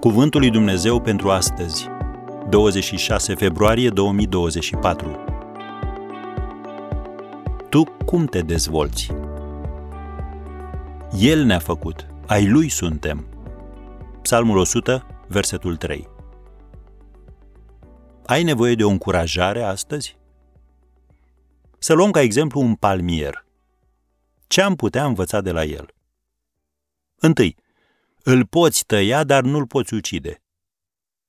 Cuvântul lui Dumnezeu pentru astăzi, 26 februarie 2024. Tu cum te dezvolți? El ne-a făcut, ai lui suntem. Psalmul 100, versetul 3. Ai nevoie de o încurajare astăzi? Să luăm ca exemplu un palmier. Ce am putea învăța de la el? Întâi, îl poți tăia, dar nu-l poți ucide.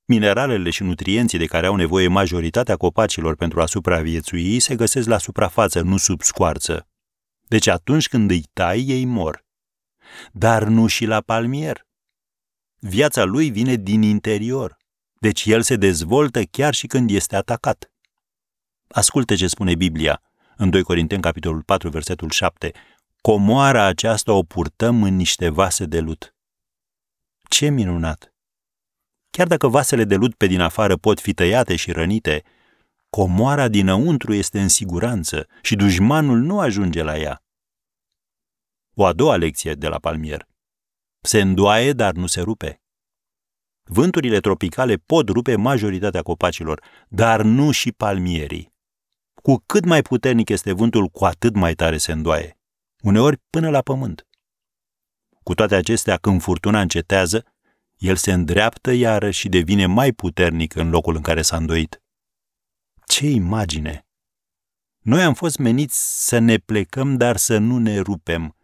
Mineralele și nutrienții de care au nevoie majoritatea copacilor pentru a supraviețui se găsesc la suprafață, nu sub scoarță. Deci atunci când îi tai, ei mor. Dar nu și la palmier. Viața lui vine din interior, deci el se dezvoltă chiar și când este atacat. Ascultă ce spune Biblia în 2 Corinteni, capitolul 4, versetul 7. Comoara aceasta o purtăm în niște vase de lut. Ce minunat! Chiar dacă vasele de lut pe din afară pot fi tăiate și rănite, comoara dinăuntru este în siguranță și dușmanul nu ajunge la ea. O a doua lecție de la palmier. Se îndoaie, dar nu se rupe. Vânturile tropicale pot rupe majoritatea copacilor, dar nu și palmierii. Cu cât mai puternic este vântul, cu atât mai tare se îndoaie, uneori până la pământ. Cu toate acestea, când furtuna încetează, el se îndreaptă iară și devine mai puternic în locul în care s-a îndoit. Ce imagine! Noi am fost meniți să ne plecăm, dar să nu ne rupem,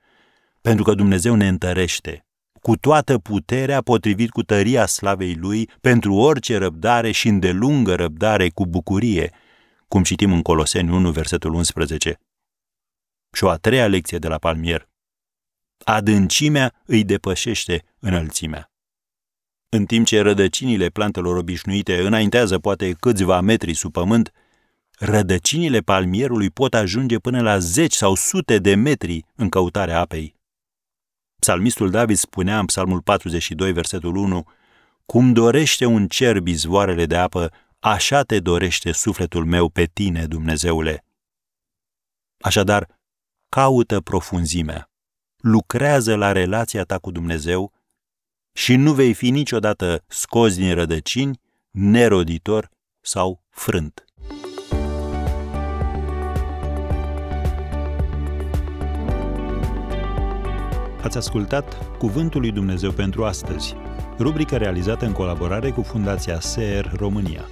pentru că Dumnezeu ne întărește, cu toată puterea potrivit cu tăria slavei Lui, pentru orice răbdare și îndelungă răbdare cu bucurie, cum citim în Coloseni 1, versetul 11. Și o a treia lecție de la palmier. Adâncimea îi depășește înălțimea. În timp ce rădăcinile plantelor obișnuite înaintează poate câțiva metri sub pământ, rădăcinile palmierului pot ajunge până la zeci sau sute de metri în căutarea apei. Psalmistul David spunea în Psalmul 42, versetul 1, Cum dorește un cer bizvoarele de apă, așa te dorește sufletul meu pe tine, Dumnezeule. Așadar, caută profunzimea, lucrează la relația ta cu Dumnezeu și nu vei fi niciodată scos din rădăcini, neroditor sau frânt. Ați ascultat Cuvântul lui Dumnezeu pentru astăzi, rubrica realizată în colaborare cu Fundația SER România.